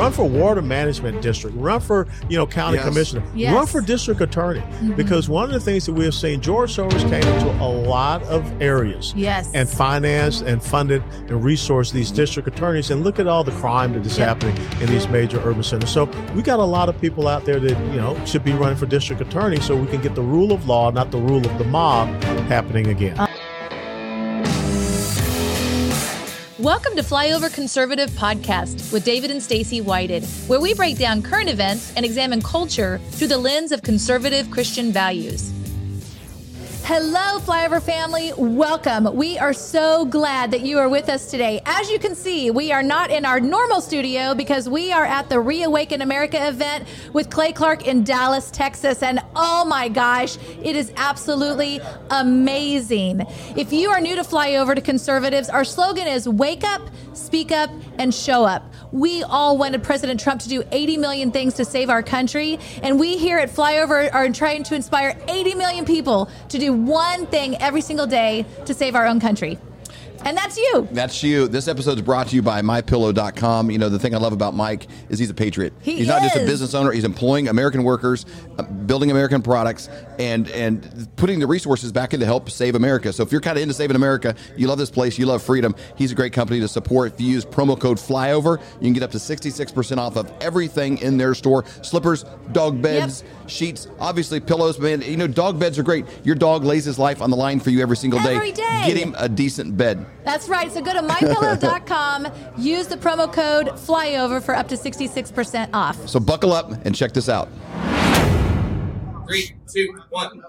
Run for water management district. Run for you know county Yes. commissioner. Yes. Run for district attorney. Mm-hmm. Because one of the things that we have seen, George Soros came into a lot of areas Yes. and financed and funded and resourced these district attorneys. And look at all the crime that is Yep. happening in these major urban centers. So we got a lot of people out there that you know should be running for district attorney, so we can get the rule of law, not the rule of the mob, happening again. Welcome to Flyover Conservative Podcast with David and Stacy Whited, where we break down current events and examine culture through the lens of conservative Christian values. Hello, Flyover family. Welcome. We are so glad that you are with us today. As you can see, we are not in our normal studio because we are at the Reawaken America event with Clay Clark in Dallas, Texas. And oh my gosh, it is absolutely amazing. If you are new to Flyover to Conservatives, our slogan is Wake Up, Speak Up, and Show Up. We all wanted President Trump to do 80 million things to save our country. And we here at Flyover are trying to inspire 80 million people to do one thing every single day to save our own country. And that's you. That's you. This episode is brought to you by MyPillow.com. You know, the thing I love about Mike is he's a patriot. He he's not just a business owner, he's employing American workers, uh, building American products, and and putting the resources back in to help save America. So if you're kind of into saving America, you love this place, you love freedom, he's a great company to support. If you use promo code FLYOVER, you can get up to 66% off of everything in their store slippers, dog beds, sheets, obviously pillows. Man, you know, dog beds are great. Your dog lays his life on the line for you every single day. Every day. Get him a decent bed. That's right. So go to mypillow.com, use the promo code FLYOVER for up to 66% off. So buckle up and check this out. Three, two, one.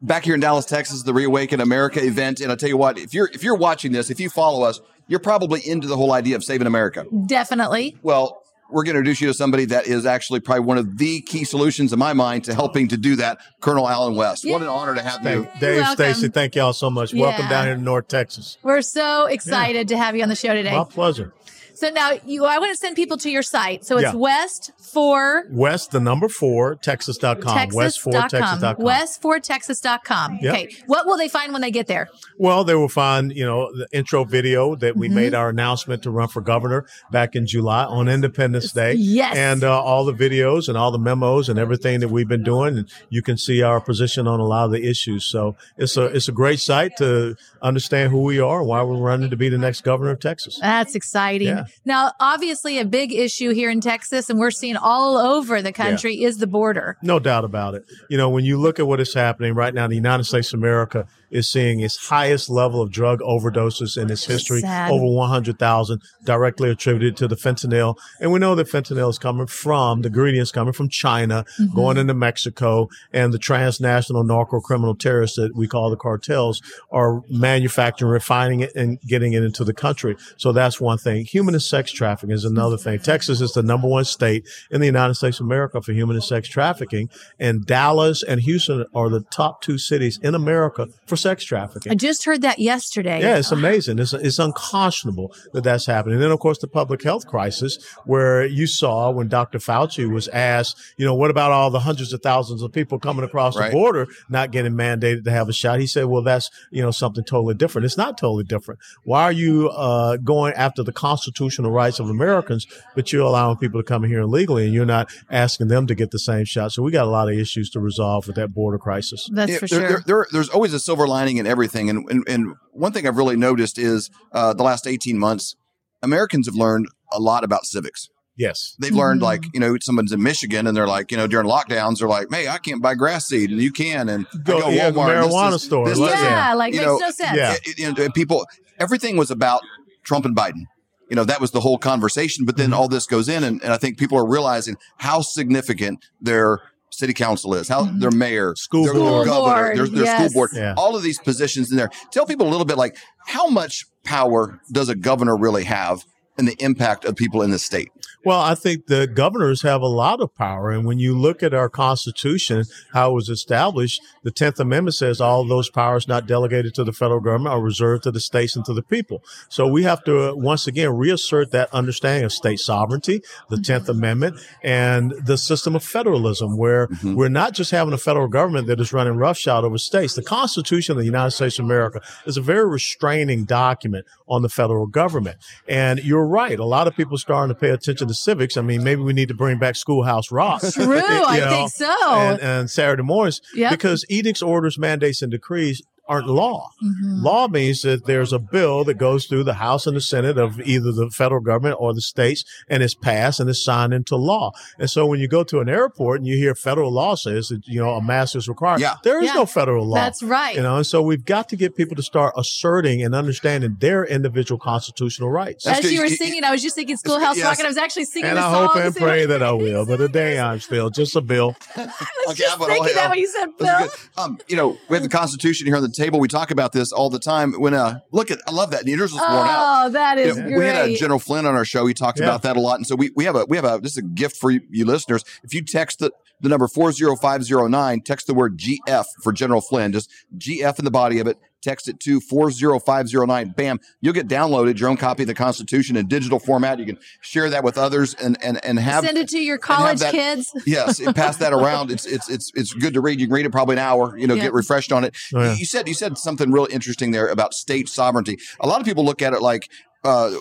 Back here in Dallas, Texas, the Reawaken America event, and I tell you what, if you're if you're watching this, if you follow us, you're probably into the whole idea of saving America. Definitely. Well, we're going to introduce you to somebody that is actually probably one of the key solutions in my mind to helping to do that, Colonel Allen West. What an honor to have you. Thank Dave. Stacy, thank y'all so much. Welcome down here to North Texas. We're so excited to have you on the show today. My pleasure. So now you, I want to send people to your site. So it's Yeah. West for West, the number four, Texas.com. West four, Texas.com. Texas.com. West4texas.com. Yep. Okay. What will they find when they get there? Well, they will find, you know, the intro video that we Mm-hmm. made our announcement to run for governor back in July on Independence Day. Yes. And uh, all the videos and all the memos and everything that we've been doing. And you can see our position on a lot of the issues. So it's a, it's a great site to understand who we are and why we're running to be the next governor of Texas. That's exciting. Yeah. Now, obviously, a big issue here in Texas, and we're seeing all over the country, is the border. No doubt about it. You know, when you look at what is happening right now, in the United States of America is seeing its highest level of drug overdoses in its history, Sad. over 100,000 directly attributed to the fentanyl. And we know that fentanyl is coming from the ingredients coming from China, Mm-hmm. going into Mexico, and the transnational narco criminal terrorists that we call the cartels are manufacturing, refining it, and getting it into the country. So that's one thing. Human and sex trafficking is another thing. Texas is the number one state in the United States of America for human and sex trafficking, and Dallas and Houston are the top two cities in America for sex trafficking. I just heard that yesterday. Yeah, it's amazing. It's, it's unconscionable that that's happening. And then, of course, the public health crisis, where you saw when Dr. Fauci was asked, you know, what about all the hundreds of thousands of people coming across Right. the border not getting mandated to have a shot? He said, well, that's, you know, something totally different. It's not totally different. Why are you uh, going after the constitutional rights of Americans, but you're allowing people to come here illegally and you're not asking them to get the same shot? So we got a lot of issues to resolve with that border crisis. That's Yeah, for there- sure. there- there- there's always a silver lining in everything. And, and, and one thing I've really noticed is uh, the last 18 months, Americans have learned a lot about civics. Yes. They've learned, Mm-hmm. like, you know, someone's in Michigan and they're like, you know, during lockdowns, they're like, hey, I can't buy grass seed and you can. And I Go- yeah, Walmart, marijuana is- store. this Like, doesn't- yeah, like you makes know, no sense. Yeah. it- it- and people, everything was about Trump and Biden. You know, that was the whole conversation. But then Mm-hmm. all this goes in, and, and I think people are realizing how significant their city council is, how their mayor, School their, board. their governor, Mm-hmm. Board, their, their yes. school board, Yeah. all of these positions in there. Tell people a little bit like how much power does a governor really have and the impact of people in the state? Well, I think the governors have a lot of power. And when you look at our Constitution, how it was established, the 10th Amendment says all those powers not delegated to the federal government are reserved to the states and to the people. So we have to, uh, once again, reassert that understanding of state sovereignty, the 10th Amendment, and the system of federalism, where we're not just having a federal government that is running roughshod over states. The Constitution of the United States of America is a very restraining document on the federal government. And you're you're right. A lot of people starting to pay attention to civics. I mean, maybe we need to bring back Schoolhouse Rock. True, I know, think so. And, and Saturday mornings Yep. because edicts, orders, mandates, and decrees aren't law. Mhm. Law means that there's a bill that goes through the House and the Senate of either the federal government or the states and is passed and is signed into law. And so when you go to an airport and you hear federal law says that, you know, a mask is required, Yeah. there is Yeah. no federal law. That's right. You know, and so we've got to get people to start asserting and understanding their individual constitutional rights. That's As good. you were singing, I was just thinking Schoolhouse yes. Rock, and I was actually singing And the I song. hope and at the same pray that I will, but today I'm still just a bill. I was Okay, just but all thinking that when you said Bill. Um, you know, we have the Constitution here on the table. We talk about this all the time. When uh, look at, I love that. Yours was worn out. Oh, that You know, great. we had a General Flynn on our show. He talked Yeah. about that a lot, and so we, we have a we have a this is a gift for you, you listeners. If you text the the number four zero five zero nine, text the word GF for General Flynn, just GF in the body of it. Text it to four zero five zero nine. Bam, you'll get downloaded your own copy of the Constitution in digital format. You can share that with others and and and have Send it to your college that- kids. yes, and pass that around. It's it's it's it's good to read. You can read it probably an hour. You know, Yeah. get refreshed on it. Oh, yeah. You said you said something really interesting there about state sovereignty. A lot of people look at it like. Uh,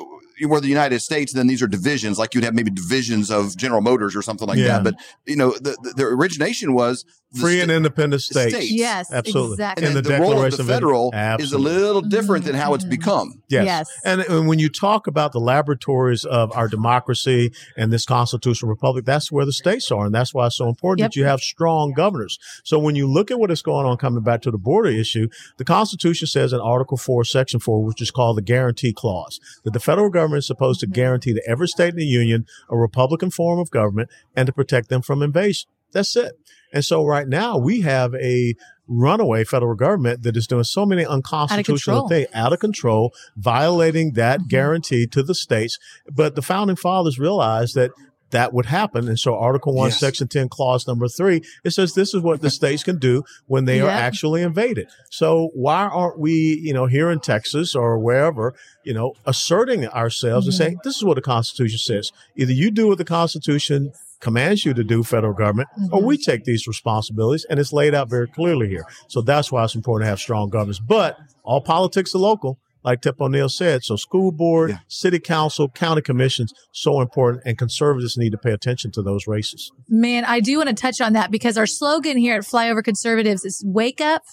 we're the United States, and then these are divisions, like you'd have maybe divisions of General Motors or something like Yeah. that. But you know, the, the, the origination was the Free sta- and independent states. States. Yes, Absolutely. exactly. and in the the, role of the federal Independence. is a little different than how it's Mhm. become. Yes. Yes. And, and when you talk about the laboratories of our democracy and this constitutional republic, that's where the states are. And that's why it's so important Yep. that you have strong governors. So when you look at what is going on coming back to the border issue, the Constitution says in Article 4, Section 4, which is called the Guarantee Clause, that the federal government is supposed to guarantee to every state in the union a Republican form of government and to protect them from invasion. That's it. And so right now we have a runaway federal government that is doing so many unconstitutional things out of control, violating that Mhm. guarantee to the states. But the founding fathers realized that that would happen. And so Article 1, Yes. Section 10, Clause number 3, it says this is what the states can do when they are actually invaded. So why aren't we, you know, here in Texas or wherever, you know, asserting ourselves and Mhm. saying this is what the Constitution says. Either you do what the Constitution commands you to do, federal government, or Mhm. we take these responsibilities, and it's laid out very clearly here. So that's why it's important to have strong governments. But all politics are local, like Tip O'Neill said. So school board, Yeah. city council, county commissions, so important, and conservatives need to pay attention to those races. Man, I do want to touch on that because our slogan here at Flyover Conservatives is wake up,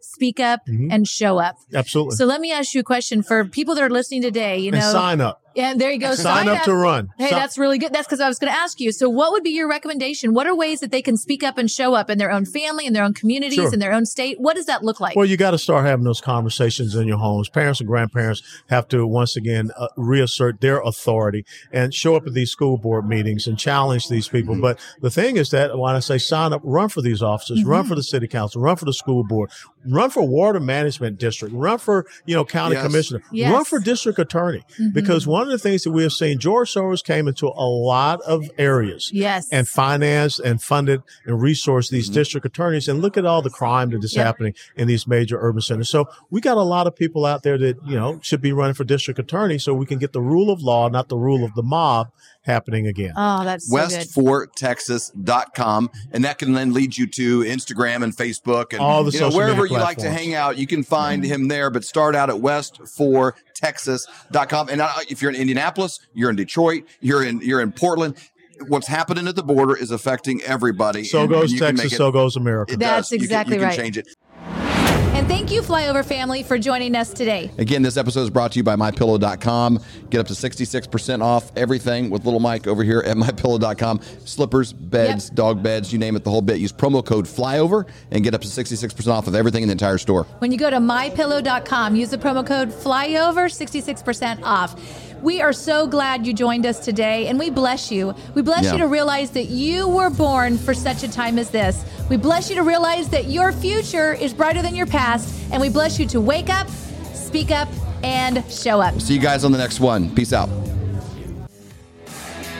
speak up, Mhm. and show up. Absolutely. So let me ask you a question for people that are listening today. You and know, sign up. Yeah, there you go. Sign, up, to run. Hey, Si- that's really good. That's because I was going to ask you. So, what would be your recommendation? What are ways that they can speak up and show up in their own family, in their own communities, Sure. in their own state? What does that look like? Well, you got to start having those conversations in your homes. Parents and grandparents have to once again uh, reassert their authority and show up at these school board meetings and challenge these people. Mm-hmm. But the thing is that when I say sign up, run for these offices, run Mm-hmm. for the city council, run for the school board, run for water management district, run for you know county Yes. commissioner, Yes. run for district attorney. Mhm. Because one of the things that we have seen, George Soros came into a lot of areas yes. and financed and funded and resourced these Mhm. district attorneys and look at all the crime that is Yep. happening in these major urban centers. So we got a lot of people out there that, you know, should be running for district attorney so we can get the rule of law, not the rule of the mob happening again. oh, that's so good. west4texas.com and that can then lead you to instagram and facebook and All the you know, social wherever you like to hang out you can find him there but start out at west4texas.com and if you're in indianapolis you're in detroit you're in you're in portland what's happening at the border is affecting everybody So and goes you can make Texas, it- so goes America. it That's does. You can- exactly you can, right. change it And thank you, Flyover family, for joining us today. Again, this episode is brought to you by MyPillow.com. Get up to 66% off everything with little Mike over here at MyPillow.com. Slippers, beds, Yep. dog beds, you name it, the whole bit. Use promo code FLYOVER and get up to 66% off of everything in the entire store. When you go to mypillow.com, use the promo code FLYOVER, 66% off. We are so glad you joined us today, and we bless you. We bless Yeah. you to realize that you were born for such a time as this. We bless you to realize that your future is brighter than your past, and we bless you to wake up, speak up, and show up. See you guys on the next one. Peace out.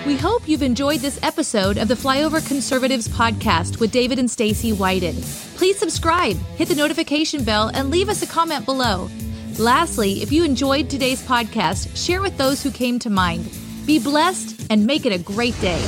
We hope you've enjoyed this episode of the Flyover Conservatives podcast with David and Stacy Whited. Please subscribe, hit the notification bell, and leave us a comment below. Lastly, if you enjoyed today's podcast, share with those who came to mind. Be blessed and make it a great day.